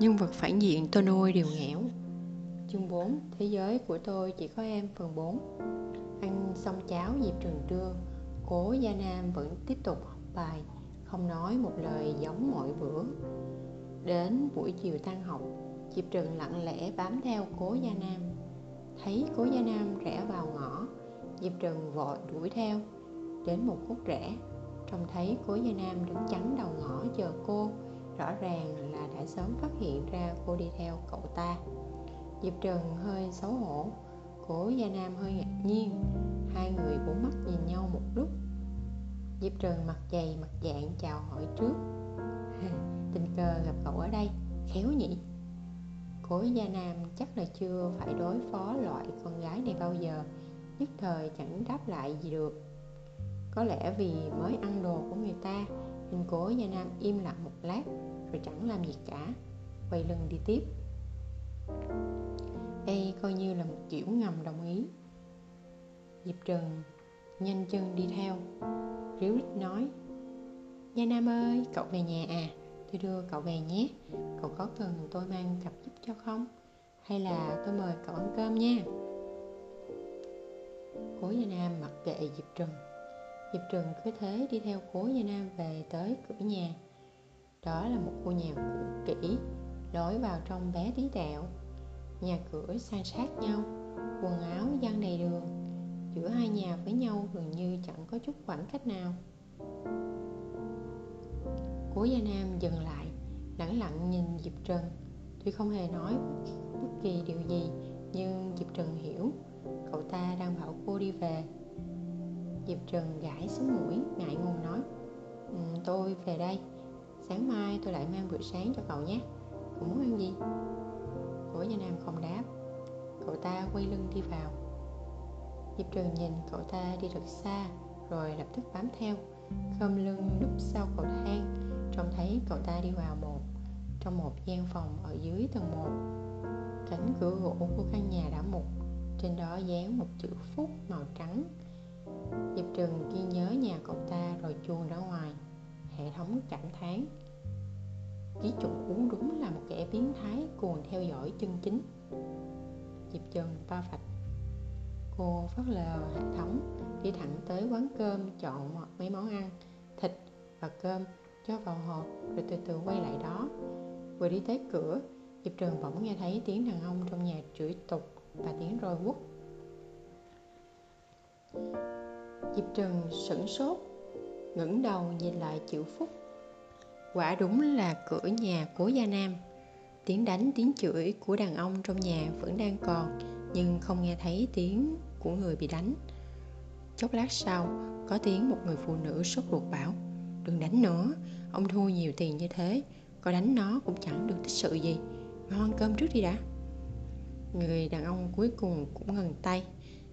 Nhân vật phản diện tôi nuôi đều nghẽo Chương 4 Thế giới của tôi chỉ có em phần 4 Ăn xong cháo dịp trường trưa, Cố Gia Nam vẫn tiếp tục học bài, Không nói một lời giống mọi bữa. Đến buổi chiều tan học Diệp Trừng lặng lẽ bám theo cố Gia Nam. Thấy cố Gia Nam rẽ vào ngõ Diệp Trừng vội đuổi theo. Đến một khúc rẽ, Trông thấy cố Gia Nam đứng chắn đầu ngõ chờ cô. Rõ ràng là đã sớm phát hiện ra cô đi theo cậu ta. Diệp trần hơi xấu hổ, Cố Gia Nam hơi ngạc nhiên. Hai người bốn mắt nhìn nhau một lúc. Diệp trần mặt dày, mặt dạng chào hỏi trước. Tình cờ gặp cậu ở đây, Khéo nhỉ? Cố Gia Nam chắc là chưa phải đối phó loại con gái này bao giờ, Nhất thời chẳng đáp lại gì được. Có lẽ vì mới ăn đồ của người ta, Nên cố Gia Nam im lặng một lát Rồi chẳng làm gì cả Quay lưng đi tiếp. Đây coi như là một kiểu ngầm đồng ý. Diệp Trần nhanh chân đi theo. Ríu rít nói Gia Nam ơi, cậu về nhà à? Tôi đưa cậu về nhé. Cậu có cần tôi mang cặp giúp cho không? Hay là tôi mời cậu ăn cơm nha? Cố Gia Nam mặc kệ Diệp Trần Diệp Trần cứ thế đi theo cố Gia Nam về tới cửa nhà. Đó là một ngôi nhà cũ kỹ Lối vào trong bé tí tẹo. Nhà cửa san sát nhau quần áo dăng đầy đường. Giữa hai nhà với nhau gần như chẳng có chút khoảng cách nào. Cố gia nam dừng lại lẳng lặng nhìn diệp trần. Tuy không hề nói bất kỳ điều gì nhưng diệp trần hiểu cậu ta đang bảo cô đi về. Diệp trần gãi xuống mũi ngại ngùng nói um, tôi về đây sáng mai tôi lại mang bữa sáng cho cậu nhé. Cậu muốn ăn gì? Của Gia Nam không đáp. Cậu ta quay lưng đi vào. Diệp Trường nhìn cậu ta đi thật xa, Rồi lập tức bám theo. Khom lưng núp sau cầu thang, Trông thấy cậu ta đi vào một, Trong một gian phòng ở dưới tầng 1 Cánh cửa gỗ của căn nhà đã mục, Trên đó dán một chữ phúc màu trắng. Diệp Trường ghi nhớ nhà cậu ta rồi chuồn ra ngoài. Hệ thống cảm thán Ký chủ đúng là một kẻ biến thái cuồng theo dõi chân chính. Diệp Trần ba phạch Cô phớt lờ hệ thống Đi thẳng tới quán cơm chọn mấy món ăn, Thịt và cơm cho vào hộp Rồi từ từ quay lại đó. Vừa đi tới cửa, Diệp trường bỗng nghe thấy tiếng đàn ông trong nhà chửi tục Và tiếng roi quất. Diệp trường sửng sốt ngẩng đầu nhìn lại chữ phúc. Quả đúng là cửa nhà cố gia nam. Tiếng đánh, tiếng chửi của đàn ông trong nhà vẫn đang còn, nhưng không nghe thấy tiếng của người bị đánh. Chốc lát sau, có tiếng một người phụ nữ sốt ruột bảo, đừng đánh nữa, ông thua nhiều tiền như thế, có đánh nó cũng chẳng được tích sự gì. Mau ăn cơm trước đi đã. Người đàn ông cuối cùng cũng ngừng tay,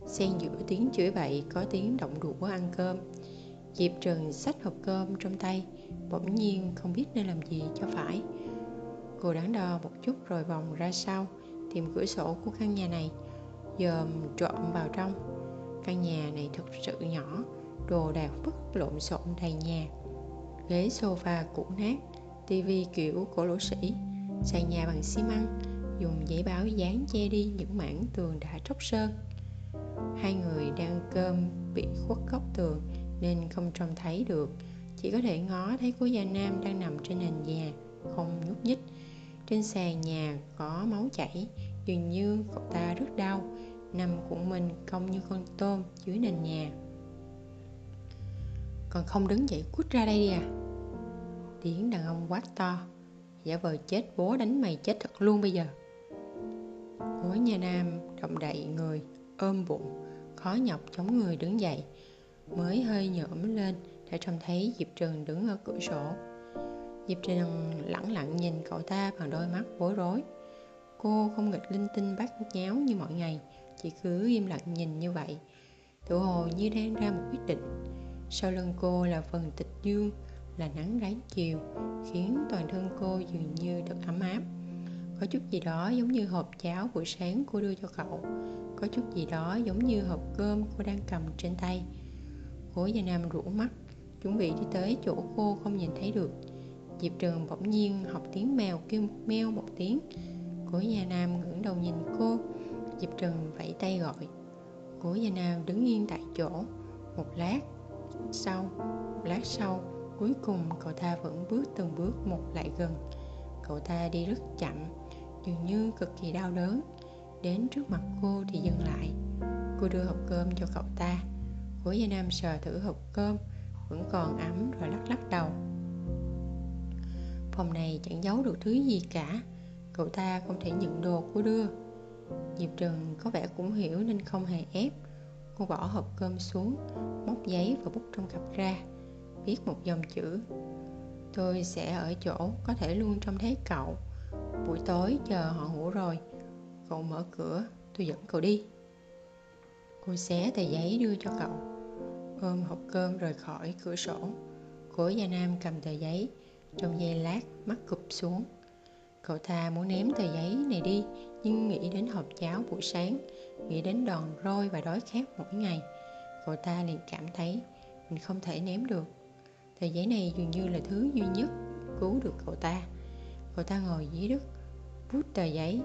xen giữa tiếng chửi bậy có tiếng động đũa ăn cơm diệp trần xách hộp cơm trong tay, bỗng nhiên không biết nên làm gì cho phải. Cô đắn đo một chút rồi vòng ra sau, tìm cửa sổ của căn nhà này, dòm trộm vào trong. Căn nhà này thực sự nhỏ, đồ đạc vứt lộn xộn đầy nhà. Ghế sofa cũ nát, tivi kiểu cổ lỗ sĩ sàn nhà bằng xi măng, dùng giấy báo dán che đi những mảng tường đã tróc sơn. Hai người đang cơm bị khuất góc tường nên không trông thấy được. Chỉ có thể ngó thấy cô già nam đang nằm trên nền nhà, không nhúc nhích. Trên sàn nhà có máu chảy, dường như cậu ta rất đau, nằm cuộn mình cong như con tôm dưới nền nhà. Còn không đứng dậy cút ra đây đi à? Tiếng đàn ông quát to, giả vờ chết bố đánh mày chết thật luôn bây giờ. Cố nhà nam động đậy người, ôm bụng, khó nhọc chống người đứng dậy mới hơi nhổm lên đã trông thấy Diệp Trần đứng ở cửa sổ. Diệp Trần lẳng lặng nhìn cậu ta bằng đôi mắt bối rối. Cô không nghịch linh tinh bắt nháo như mọi ngày, chỉ cứ im lặng nhìn như vậy. Tự hồ như đang ra một quyết định. Sau lưng cô là phần tịch dương, là nắng ráng chiều, khiến toàn thân cô dường như được ấm áp. Có chút gì đó giống như hộp cháo buổi sáng cô đưa cho cậu. Có chút gì đó giống như hộp cơm cô đang cầm trên tay. Cố Gia Nam rũ mắt, chuẩn bị đi tới chỗ cô không nhìn thấy được. Diệp trường bỗng nhiên học tiếng mèo kêu meo một tiếng. Cố gia nam ngẩng đầu nhìn cô. Diệp trường vẫy tay gọi. Cố gia nam đứng yên tại chỗ. Một lát sau, một lát sau, cuối cùng cậu ta vẫn bước từng bước một lại gần. Cậu ta đi rất chậm, dường như cực kỳ đau đớn. Đến trước mặt cô thì dừng lại. Cô đưa hộp cơm cho cậu ta cố gia nam sờ thử hộp cơm, vẫn còn ấm rồi lắc lắc đầu. Phòng này chẳng giấu được thứ gì cả, cậu ta không thể nhận đồ của đưa. Diệp trừng có vẻ cũng hiểu nên không hề ép. Cô bỏ hộp cơm xuống, móc giấy và bút trong cặp ra, viết một dòng chữ. Tôi sẽ ở chỗ có thể luôn trông thấy cậu. Buổi tối chờ họ ngủ rồi, cậu mở cửa, tôi dẫn cậu đi. Cô xé tờ giấy đưa cho cậu ôm hộp cơm rời khỏi cửa sổ, cố gia nam cầm tờ giấy, trong giây lát mắt cụp xuống. Cậu ta muốn ném tờ giấy này đi, nhưng nghĩ đến hộp cháo buổi sáng, nghĩ đến đòn roi và đói khát mỗi ngày, cậu ta liền cảm thấy mình không thể ném được. Tờ giấy này dường như là thứ duy nhất cứu được cậu ta. Cậu ta ngồi dưới đất, vuốt tờ giấy,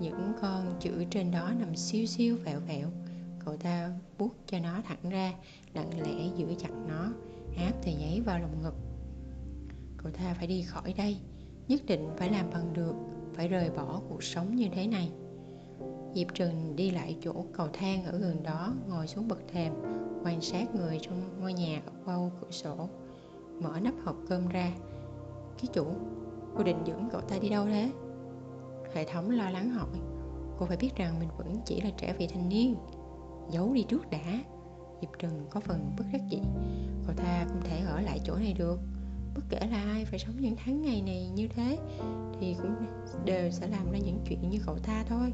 những con chữ trên đó nằm siêu siêu vẹo vẹo cậu ta bút cho nó thẳng ra, lặng lẽ giữ chặt nó, áp tờ giấy vào lồng ngực. Cậu ta phải đi khỏi đây, nhất định phải làm bằng được, phải rời bỏ cuộc sống như thế này. Diệp trừng đi lại chỗ cầu thang ở gần đó, ngồi xuống bậc thềm, quan sát người trong ngôi nhà qua cửa sổ. Mở nắp hộp cơm ra. Ký chủ, cô định dẫn cậu ta đi đâu thế? Hệ thống lo lắng hỏi. Cô phải biết rằng mình vẫn chỉ là trẻ vị thành niên giấu đi trước đã. Diệp trừng có phần bất đắc dĩ. Cậu ta không thể ở lại chỗ này được. Bất kể là ai phải sống những tháng ngày này như thế, thì cũng đều sẽ làm ra những chuyện như cậu ta thôi.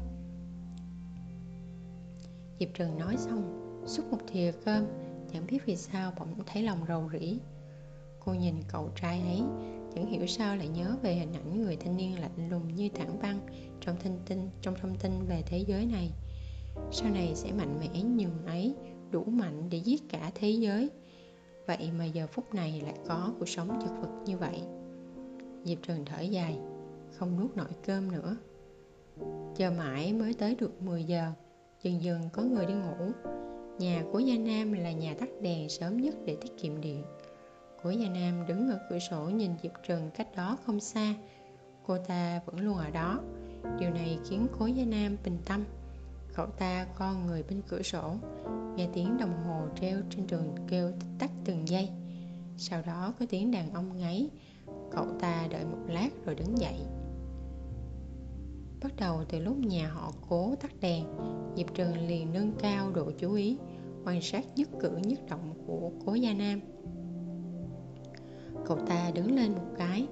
Diệp trừng nói xong, xúc một thìa cơm, chẳng biết vì sao bỗng thấy lòng rầu rĩ. Cô nhìn cậu trai ấy, chẳng hiểu sao lại nhớ về hình ảnh người thanh niên lạnh lùng như tảng băng trong thông tin, trong thông tin về thế giới này sau này sẽ mạnh mẽ nhường ấy, đủ mạnh để giết cả thế giới. Vậy mà giờ phút này lại có cuộc sống chật vật như vậy. Diệp trần thở dài, không nuốt nổi cơm nữa. Chờ mãi mới tới được 10 giờ, dần dần có người đi ngủ. Nhà của gia nam là nhà tắt đèn sớm nhất để tiết kiệm điện. Của gia nam đứng ở cửa sổ nhìn diệp trần cách đó không xa. Cô ta vẫn luôn ở đó. Điều này khiến cố gia nam bình tâm cậu ta con người bên cửa sổ, nghe tiếng đồng hồ treo trên tường kêu tích tắc từng giây sau đó có tiếng đàn ông ngáy, cậu ta đợi một lát rồi đứng dậy. Bắt đầu từ lúc nhà họ cố tắt đèn, diệp trần liền nâng cao độ chú ý, quan sát nhất cử nhất động của cố gia nam. Cậu ta đứng lên một cái,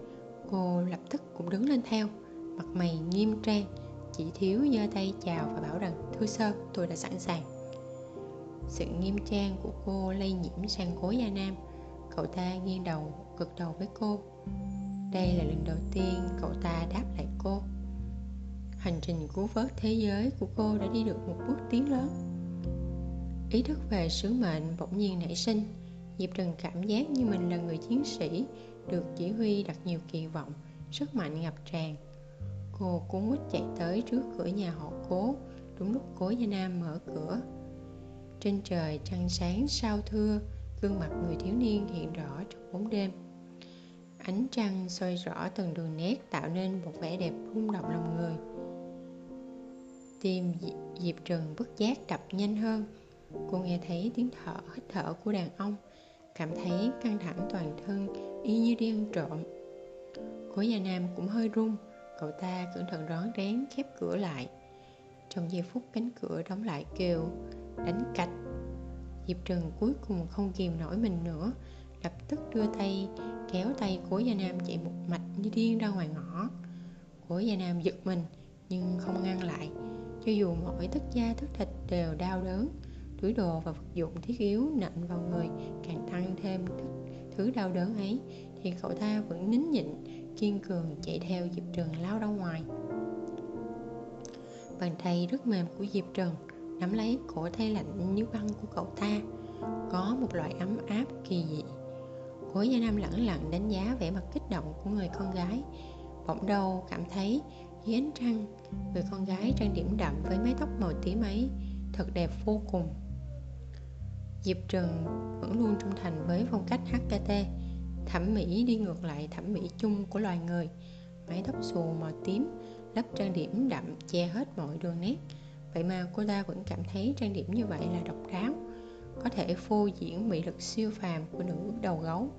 cô lập tức cũng đứng lên theo, mặt mày nghiêm trang chỉ thiếu giơ tay chào và bảo rằng, thưa sơ, tôi đã sẵn sàng. Sự nghiêm trang của cô lây nhiễm sang cố gia nam. Cậu ta nghiêng đầu, gật đầu với cô. Đây là lần đầu tiên cậu ta đáp lại cô. Hành trình cứu vớt thế giới của cô đã đi được một bước tiến lớn. Ý thức về sứ mệnh bỗng nhiên nảy sinh. Diệp trần cảm giác như mình là người chiến sĩ, được chỉ huy đặt nhiều kỳ vọng, sức mạnh ngập tràn. Hồ cuốn quýt chạy tới trước cửa nhà họ cố. Đúng lúc cố gia nam mở cửa. Trên trời trăng sáng sao thưa, gương mặt người thiếu niên hiện rõ trong bóng đêm. Ánh trăng soi rõ từng đường nét tạo nên một vẻ đẹp rung động lòng người. Tim diệp trần bất giác đập nhanh hơn. Cô nghe thấy tiếng thở, hít thở của đàn ông. Cảm thấy căng thẳng toàn thân, y như đi ăn trộm. Cố gia nam cũng hơi run cậu ta cẩn thận rón rén khép cửa lại. Trong giây phút cánh cửa đóng lại kêu, đánh cạch! Diệp trần cuối cùng không kìm nổi mình nữa, lập tức đưa tay kéo tay cố gia nam chạy một mạch như điên ra ngoài ngõ. Cố gia nam giật mình, nhưng không ngăn lại, cho dù mỗi tất da tất thịt đều đau đớn, túi đồ và vật dụng thiết yếu nện vào người càng tăng thêm thứ đau đớn ấy, thì cậu ta vẫn nín nhịn kiên cường chạy theo diệp trần lao ra ngoài. Bàn tay rất mềm của diệp trần nắm lấy cổ tay lạnh như băng của cậu ta. Có một loại ấm áp kỳ dị. Cố gia nam lẳng lặng đánh giá vẻ mặt kích động của người con gái. Bỗng đầu cảm thấy dưới ánh trăng, người con gái trang điểm đậm với mái tóc màu tím ấy, thật đẹp vô cùng. Diệp trần vẫn luôn trung thành với phong cách hkt thẩm mỹ đi ngược lại thẩm mỹ chung của loài người. Mái tóc xù màu tím, lớp trang điểm đậm che hết mọi đường nét. Vậy mà cô ta vẫn cảm thấy trang điểm như vậy là độc đáo, có thể phô diễn mỹ lực siêu phàm của nữ đầu gấu.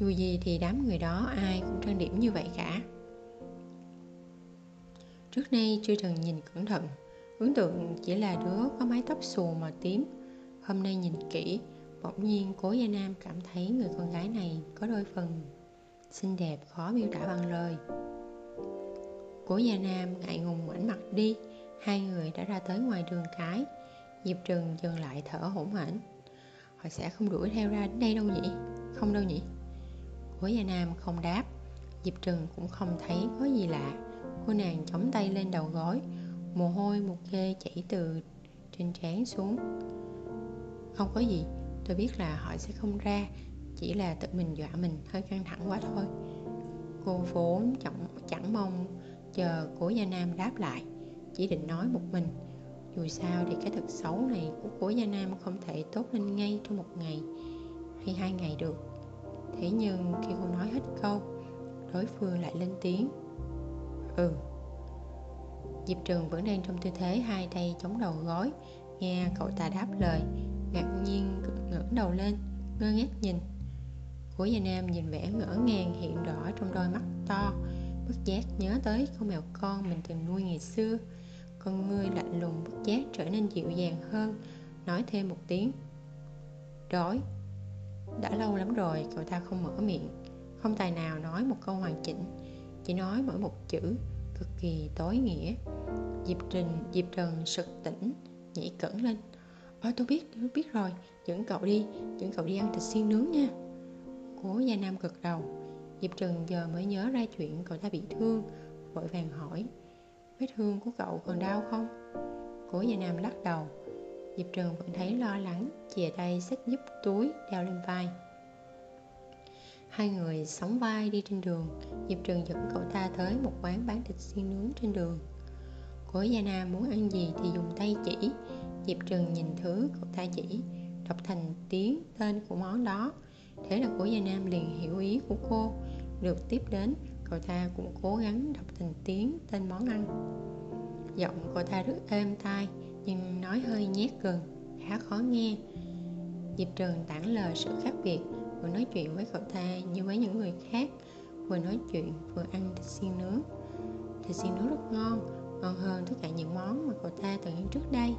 Dù gì thì đám người đó ai cũng trang điểm như vậy cả. Trước nay chưa từng nhìn cẩn thận, ấn tượng chỉ là đứa có mái tóc xù màu tím. Hôm nay nhìn kỹ bỗng nhiên, cố gia nam cảm thấy người con gái này có đôi phần xinh đẹp khó miêu tả bằng lời. Cố gia nam ngại ngùng ngoảnh mặt đi, hai người đã ra tới ngoài đường cái. Diệp trừng dừng lại thở hổn hển. Họ sẽ không đuổi theo ra đến đây đâu nhỉ? Không đâu nhỉ? Cố gia nam không đáp. Diệp trừng cũng không thấy có gì lạ. Cô nàng chống tay lên đầu gối, mồ hôi một ghê chảy từ trên trán xuống. Không có gì tôi biết là họ sẽ không ra chỉ là tự mình dọa mình hơi căng thẳng quá thôi. Cô vốn chẳng, chẳng mong chờ cố gia nam đáp lại chỉ định nói một mình. Dù sao thì cái thật xấu này của cố gia nam không thể tốt lên ngay trong một ngày hay hai ngày được. Thế nhưng khi cô nói hết câu đối phương lại lên tiếng. Ừ. Diệp trường vẫn đang trong tư thế hai tay chống đầu gối nghe cậu ta đáp lời ngạc nhiên ngẩng đầu lên, ngơ ngác nhìn. Của gia nam nhìn vẻ ngỡ ngàng hiện rõ trong đôi mắt to, bất giác nhớ tới con mèo con mình từng nuôi ngày xưa. Con ngươi lạnh lùng bất giác trở nên dịu dàng hơn, nói thêm một tiếng. Đói. Đã lâu lắm rồi cậu ta không mở miệng, không tài nào nói một câu hoàn chỉnh, chỉ nói mỗi một chữ cực kỳ tối nghĩa. Diệp trình, diệp trần sực tỉnh, nhảy cẩn lên. Ôi tôi biết tôi biết rồi dẫn cậu đi, dẫn cậu đi ăn thịt xiên nướng nha. Cố gia nam gật đầu. Diệp trần giờ mới nhớ ra chuyện cậu ta bị thương, vội vàng hỏi, vết thương của cậu còn đau không? Cố gia nam lắc đầu. Diệp trần vẫn thấy lo lắng, chìa tay xách giúp túi, đeo lên vai. Hai người sóng vai đi trên đường, diệp trần dẫn cậu ta tới một quán bán thịt xiên nướng trên đường. Cố gia nam muốn ăn gì thì dùng tay chỉ. Diệp trần nhìn thứ cậu ta chỉ đọc thành tiếng tên của món đó. Thế là cố gia nam liền hiểu ý của cô, được tiếp đến. Cậu ta cũng cố gắng đọc thành tiếng tên món ăn. Giọng cậu ta rất êm tai, nhưng nói hơi nhét gần, khá khó nghe. Dịp trường tản lờ sự khác biệt, vừa nói chuyện với cậu ta như với những người khác, vừa nói chuyện vừa ăn thịt xiên nướng. Thịt xiên nướng rất ngon ngon hơn tất cả những món mà cậu ta từng ăn trước đây.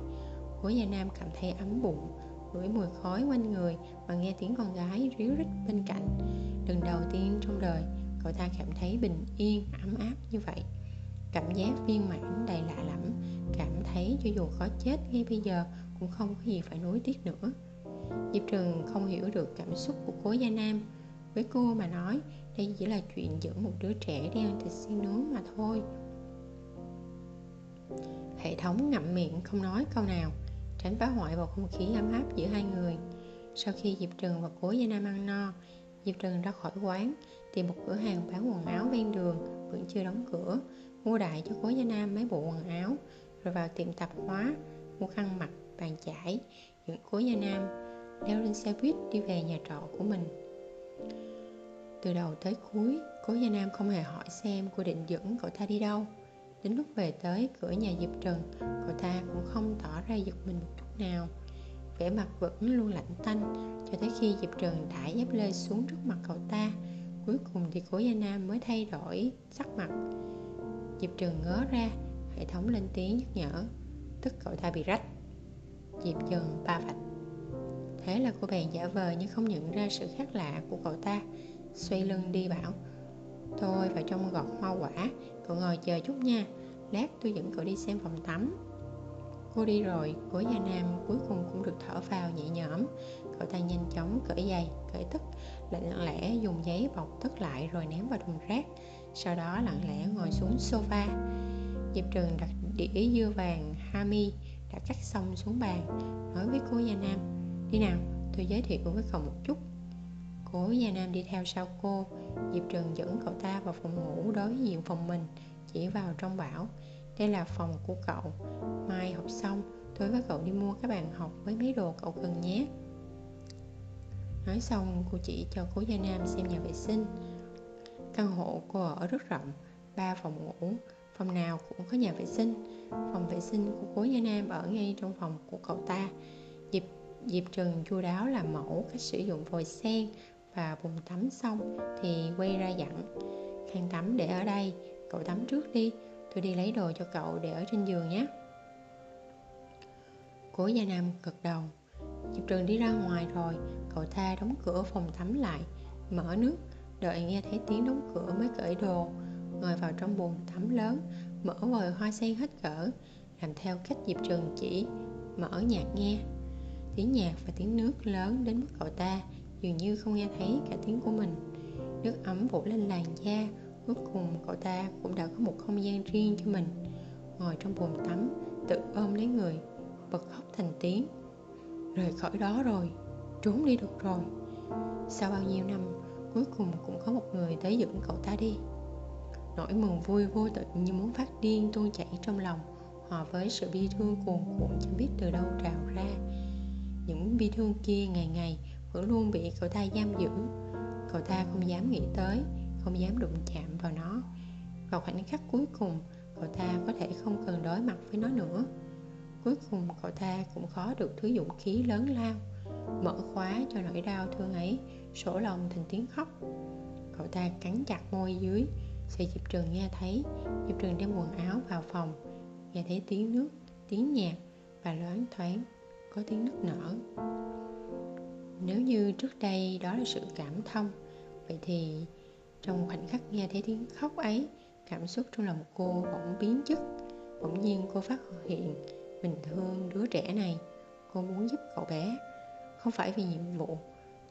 Cố gia nam cảm thấy ấm bụng ngửi mùi khói quanh người và nghe tiếng con gái ríu rít bên cạnh. Lần đầu tiên trong đời, cậu ta cảm thấy bình yên, ấm áp như vậy. Cảm giác viên mãn đầy lạ lẫm, cảm thấy cho dù khó chết ngay bây giờ cũng không có gì phải nuối tiếc nữa. Diệp trường không hiểu được cảm xúc của cố gia nam. Với cô mà nói, đây chỉ là chuyện giữa một đứa trẻ đi ăn thịt xiên nướng mà thôi. Hệ thống ngậm miệng không nói câu nào tránh phá hoại bầu không khí ấm áp giữa hai người. Sau khi diệp trừng và cố gia nam ăn no, diệp trừng ra khỏi quán, tìm một cửa hàng bán quần áo ven đường, vẫn chưa đóng cửa. Mua đại cho cố gia nam mấy bộ quần áo, rồi vào tiệm tạp hóa, mua khăn mặt bàn chải, dẫn cố gia nam leo lên xe buýt đi về nhà trọ của mình. Từ đầu tới cuối, cố gia nam không hề hỏi xem cô định dẫn cậu ta đi đâu đến lúc về tới, cửa nhà diệp trần, cậu ta cũng không tỏ ra giật mình một chút nào. Vẻ mặt vẫn luôn lạnh tanh, cho tới khi diệp trần thả dép lê xuống trước mặt cậu ta, cuối cùng thì cố gia nam mới thay đổi sắc mặt. Diệp trần ngớ ra, hệ thống lên tiếng nhắc nhở, tức cậu ta bị rách. Diệp trần ba vạch. Thế là cô bèn giả vờ nhưng không nhận ra sự khác lạ của cậu ta, xoay lưng đi bảo thôi vào trong gọt hoa quả cậu ngồi chờ chút nha. Lát tôi dẫn cậu đi xem phòng tắm. Cô đi rồi, cố gia nam cuối cùng cũng được thở vào nhẹ nhõm. Cậu ta nhanh chóng cởi giày, cởi tất, lặng lẽ dùng giấy bọc tất lại rồi ném vào thùng rác. Sau đó lặng lẽ ngồi xuống sofa. Diệp trường đặt đĩa dưa vàng hami đã cắt xong xuống bàn, nói với cô gia nam, đi nào, tôi giới thiệu với cậu một chút. Cố gia nam đi theo sau cô diệp trừng dẫn cậu ta vào phòng ngủ đối diện phòng mình, chỉ vào trong bảo, đây là phòng của cậu. Mai học xong, tôi với cậu đi mua các bàn học với mấy đồ cậu cần nhé. Nói xong, cô chỉ cho cố gia nam xem nhà vệ sinh. Căn hộ cô ở rất rộng, ba phòng ngủ, phòng nào cũng có nhà vệ sinh. Phòng vệ sinh của cố gia nam ở ngay trong phòng của cậu ta. Diệp diệp trừng chu đáo làm mẫu cách sử dụng vòi sen và bồn tắm xong thì quay ra dặn, khăn tắm để ở đây, cậu tắm trước đi, tôi đi lấy đồ cho cậu để ở trên giường nhé. Cố gia nam gật đầu diệp trường đi ra ngoài rồi, cậu ta đóng cửa phòng tắm lại, mở nước, đợi nghe thấy tiếng đóng cửa mới cởi đồ, ngồi vào trong bồn tắm lớn, mở vòi hoa sen hết cỡ, làm theo cách diệp trường chỉ, mở nhạc nghe. Tiếng nhạc và tiếng nước lớn đến mức cậu ta dường như không nghe thấy cả tiếng của mình. Nước ấm phủ lên làn da, cuối cùng cậu ta cũng đã có một không gian riêng cho mình. Ngồi trong bồn tắm, tự ôm lấy người, bật khóc thành tiếng. Rời khỏi đó rồi, trốn đi được rồi. Sau bao nhiêu năm, cuối cùng cũng có một người tới dẫn cậu ta đi. Nỗi mừng vui vô tận như muốn phát điên tuôn chảy trong lòng hòa với sự bi thương cuồn cuộn chẳng biết từ đâu trào ra. Những bi thương kia ngày ngày vẫn luôn bị cậu ta giam giữ. Cậu ta không dám nghĩ tới, không dám đụng chạm vào nó. Vào khoảnh khắc cuối cùng, cậu ta có thể không cần đối mặt với nó nữa. Cuối cùng, cậu ta cũng khó được thứ dũng khí lớn lao, mở khóa cho nỗi đau thương ấy, sổ lòng thành tiếng khóc. Cậu ta cắn chặt môi dưới sợ diệp trường nghe thấy diệp trường đem quần áo vào phòng, nghe thấy tiếng nước, tiếng nhạc và loáng thoáng có tiếng nức nở nếu như trước đây đó là sự cảm thông, vậy thì trong khoảnh khắc nghe thấy tiếng khóc ấy, cảm xúc trong lòng cô bỗng biến chất. Bỗng nhiên cô phát hiện mình thương đứa trẻ này, cô muốn giúp cậu bé. Không phải vì nhiệm vụ,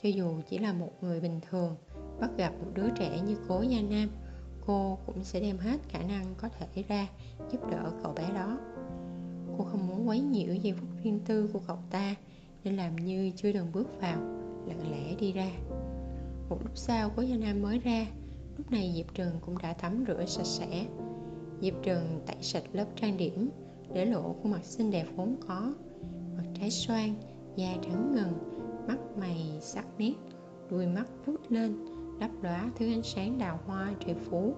cho dù chỉ là một người bình thường, bắt gặp một đứa trẻ như cố gia nam, cô cũng sẽ đem hết khả năng có thể ra giúp đỡ cậu bé đó. Cô không muốn quấy nhiễu giây phút riêng tư của cậu ta nên làm như chưa từng bước vào, lặng lẽ đi ra. Một lúc sau, cố gia nam mới ra. Lúc này diệp trừng cũng đã tắm rửa sạch sẽ. Diệp trừng tẩy sạch lớp trang điểm, để lộ khuôn mặt xinh đẹp vốn có. Mặt trái xoan, da trắng ngần, mắt mày sắc nét, đuôi mắt vút lên, lấp lóa thứ ánh sáng đào hoa triệu phú.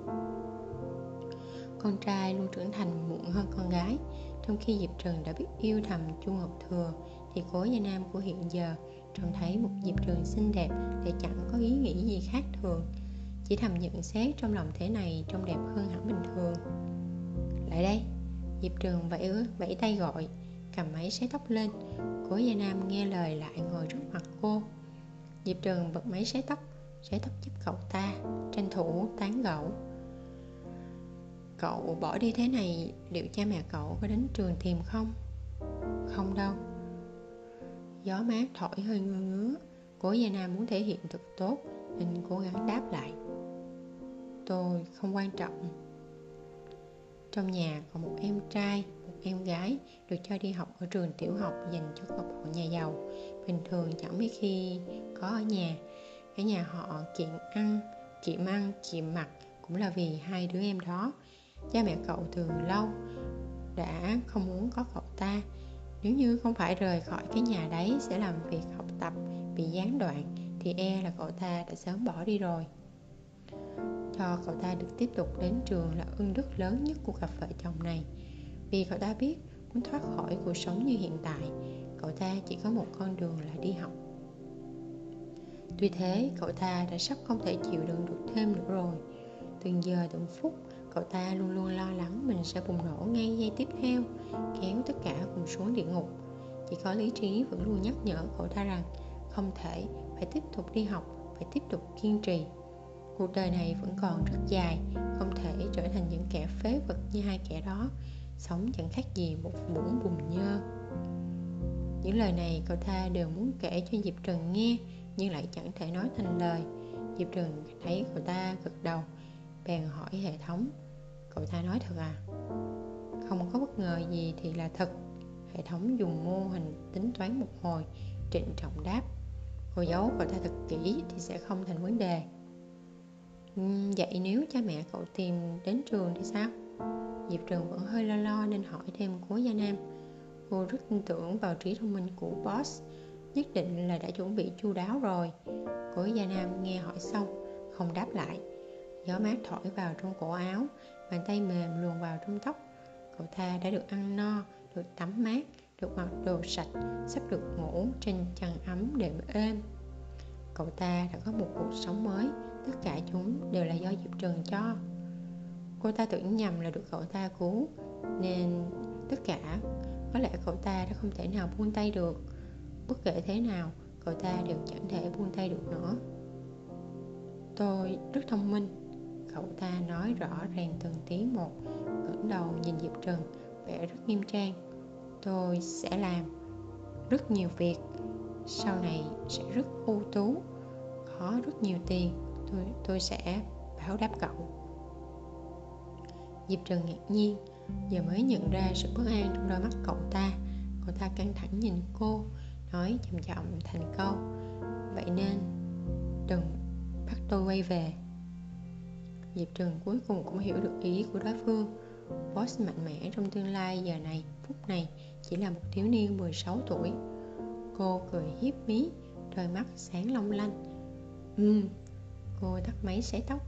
Con trai luôn trưởng thành muộn hơn con gái, trong khi diệp trần đã biết yêu thầm chu ngọc thừa thì cố gia nam của hiện giờ trông thấy một diệp trường xinh đẹp để chẳng có ý nghĩ gì khác thường. Chỉ thầm nhận xét trong lòng thế này trông đẹp hơn hẳn bình thường. Lại đây diệp trường vẫy vẫy tay gọi, cầm máy sấy tóc lên. Cố gia nam nghe lời lại ngồi trước mặt cô. Diệp trường bật máy sấy tóc sấy tóc giúp cậu ta, tranh thủ tán gẫu. Cậu bỏ đi thế này, liệu cha mẹ cậu có đến trường tìm không? Không đâu gió mát thổi hơi ngơ ngứa. Cố gia nam muốn thể hiện thật tốt, nên cố gắng đáp lại. Tôi không quan trọng. Trong nhà còn một em trai, một em gái được cho đi học ở trường tiểu học dành cho cặp hộ nhà giàu. Bình thường chẳng mấy khi có ở nhà. Cả nhà họ kiện ăn kiệm ăn kiệm mặc cũng là vì hai đứa em đó. Cha mẹ cậu từ lâu đã không muốn có cậu ta nếu như không phải rời khỏi cái nhà đấy sẽ làm việc học tập, bị gián đoạn, thì e là cậu ta đã sớm bỏ đi rồi. Cho cậu ta được tiếp tục đến trường là ưng đức lớn nhất của cặp vợ chồng này. Vì cậu ta biết muốn thoát khỏi cuộc sống như hiện tại, cậu ta chỉ có một con đường là đi học. Tuy thế, cậu ta đã sắp không thể chịu đựng được thêm nữa rồi. Từng giờ từng phút cậu ta luôn luôn lo lắng mình sẽ bùng nổ ngay giây tiếp theo, kéo tất cả cùng xuống địa ngục. Chỉ có lý trí vẫn luôn nhắc nhở cậu ta rằng không thể, phải tiếp tục đi học, phải tiếp tục kiên trì. Cuộc đời này vẫn còn rất dài, không thể trở thành những kẻ phế vật như hai kẻ đó, sống chẳng khác gì một bụng bùn nhơ. Những lời này cậu ta đều muốn kể cho diệp trần nghe, nhưng lại chẳng thể nói thành lời. Diệp trần thấy cậu ta gật đầu, bèn hỏi hệ thống cậu ta nói thật à? Không có bất ngờ gì thì là thật. Hệ thống dùng mô hình tính toán một hồi, trịnh trọng đáp. Cô giấu cậu ta thật kỹ thì sẽ không thành vấn đề. Ừ, vậy nếu cha mẹ cậu tìm đến trường thì sao? Diệp trường vẫn hơi lo lo nên hỏi thêm cố gia nam. Cô rất tin tưởng vào trí thông minh của boss, nhất định là đã chuẩn bị chu đáo rồi. Cố gia nam nghe hỏi xong, không đáp lại gió mát thổi vào trong cổ áo, bàn tay mềm luồn vào trong tóc. Cậu ta đã được ăn no, được tắm mát, được mặc đồ sạch, sắp được ngủ trên chăn ấm đệm êm. Cậu ta đã có một cuộc sống mới, tất cả chúng đều là do diệp trần cho. Cô ta tưởng nhầm là được cậu ta cứu, nên tất cả, có lẽ cậu ta đã không thể nào buông tay được. Bất kể thế nào, cậu ta đều chẳng thể buông tay được nữa. Tôi rất thông minh cậu ta nói rõ ràng từng tiếng một, ngẩng đầu nhìn diệp trần vẻ rất nghiêm trang. Tôi sẽ làm rất nhiều việc, sau này sẽ rất ưu tú, có rất nhiều tiền, tôi tôi sẽ báo đáp cậu. Diệp trần ngạc nhiên, giờ mới nhận ra sự bất an trong đôi mắt cậu ta. Cậu ta căng thẳng nhìn cô, nói chậm chậm thành câu, vậy nên đừng bắt tôi quay về diệp trần cuối cùng cũng hiểu được ý của đối phương. Boss mạnh mẽ trong tương lai giờ này, phút này, chỉ là một thiếu niên 16 tuổi. Cô cười hiếp mí, đôi mắt sáng long lanh. Ừm. Cô tắt máy xé tóc,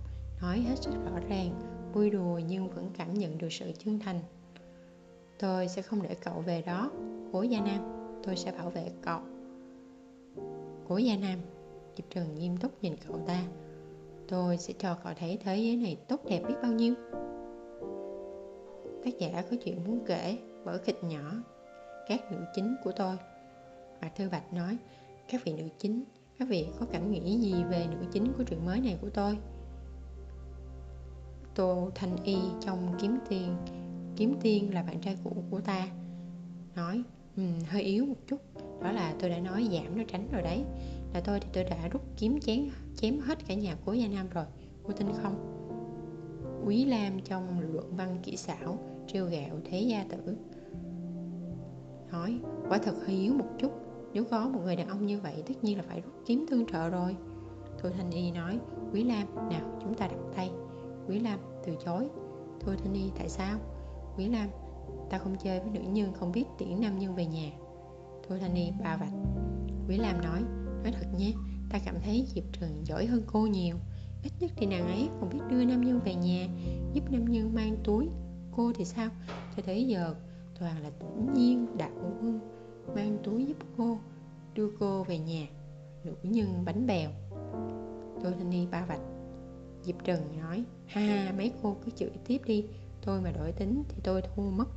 nói hết sức rõ ràng, vui đùa nhưng vẫn cảm nhận được sự chân thành. Tôi sẽ không để cậu về đó, cố gia nam. Tôi sẽ bảo vệ cậu. Cố gia nam. Diệp trần nghiêm túc nhìn cậu ta tôi sẽ cho cậu thấy thế giới này tốt đẹp biết bao nhiêu. Tác giả có chuyện muốn kể vở kịch nhỏ các nữ chính của tôi. Bà Thư Bạch nói các vị nữ chính các vị có cảm nghĩ gì về nữ chính của truyện mới này của tôi? Tô Thanh Y trong kiếm tiên kiếm tiên là bạn trai cũ của ta. Nói um, hơi yếu một chút đó là tôi đã nói giảm nó tránh rồi đấy là tôi thì tôi đã rút kiếm chém chém hết cả nhà cố gia nam rồi. Cô tin không? Quý lam trong luận văn kỹ xảo trêu gạo thế gia tử. Nói, quả thật hơi yếu một chút. Nếu có một người đàn ông như vậy, tất nhiên là phải rút kiếm tương trợ rồi. Thôi thanh y nói, quý lam, nào, chúng ta đặt tay. Quý lam từ chối. Thôi thanh y, tại sao? Quý lam, ta không chơi với nữ nhân, không biết tiễn nam nhân về nhà. Thôi thanh y ba vạch. Quý lam nói nói thật nhé ta cảm thấy diệp trần giỏi hơn cô nhiều. Ít nhất thì nàng ấy còn biết đưa nam nhân về nhà, giúp nam nhân mang túi. Cô thì sao? Cho tới giờ, toàn là tĩnh nhiên, đạo quân mang túi giúp cô, đưa cô về nhà. Nữ nhân bánh bèo. Tôi thanh ni ba vạch. Diệp trần nói ha, mấy cô cứ chửi tiếp đi. Tôi mà đổi tính thì tôi thua mất.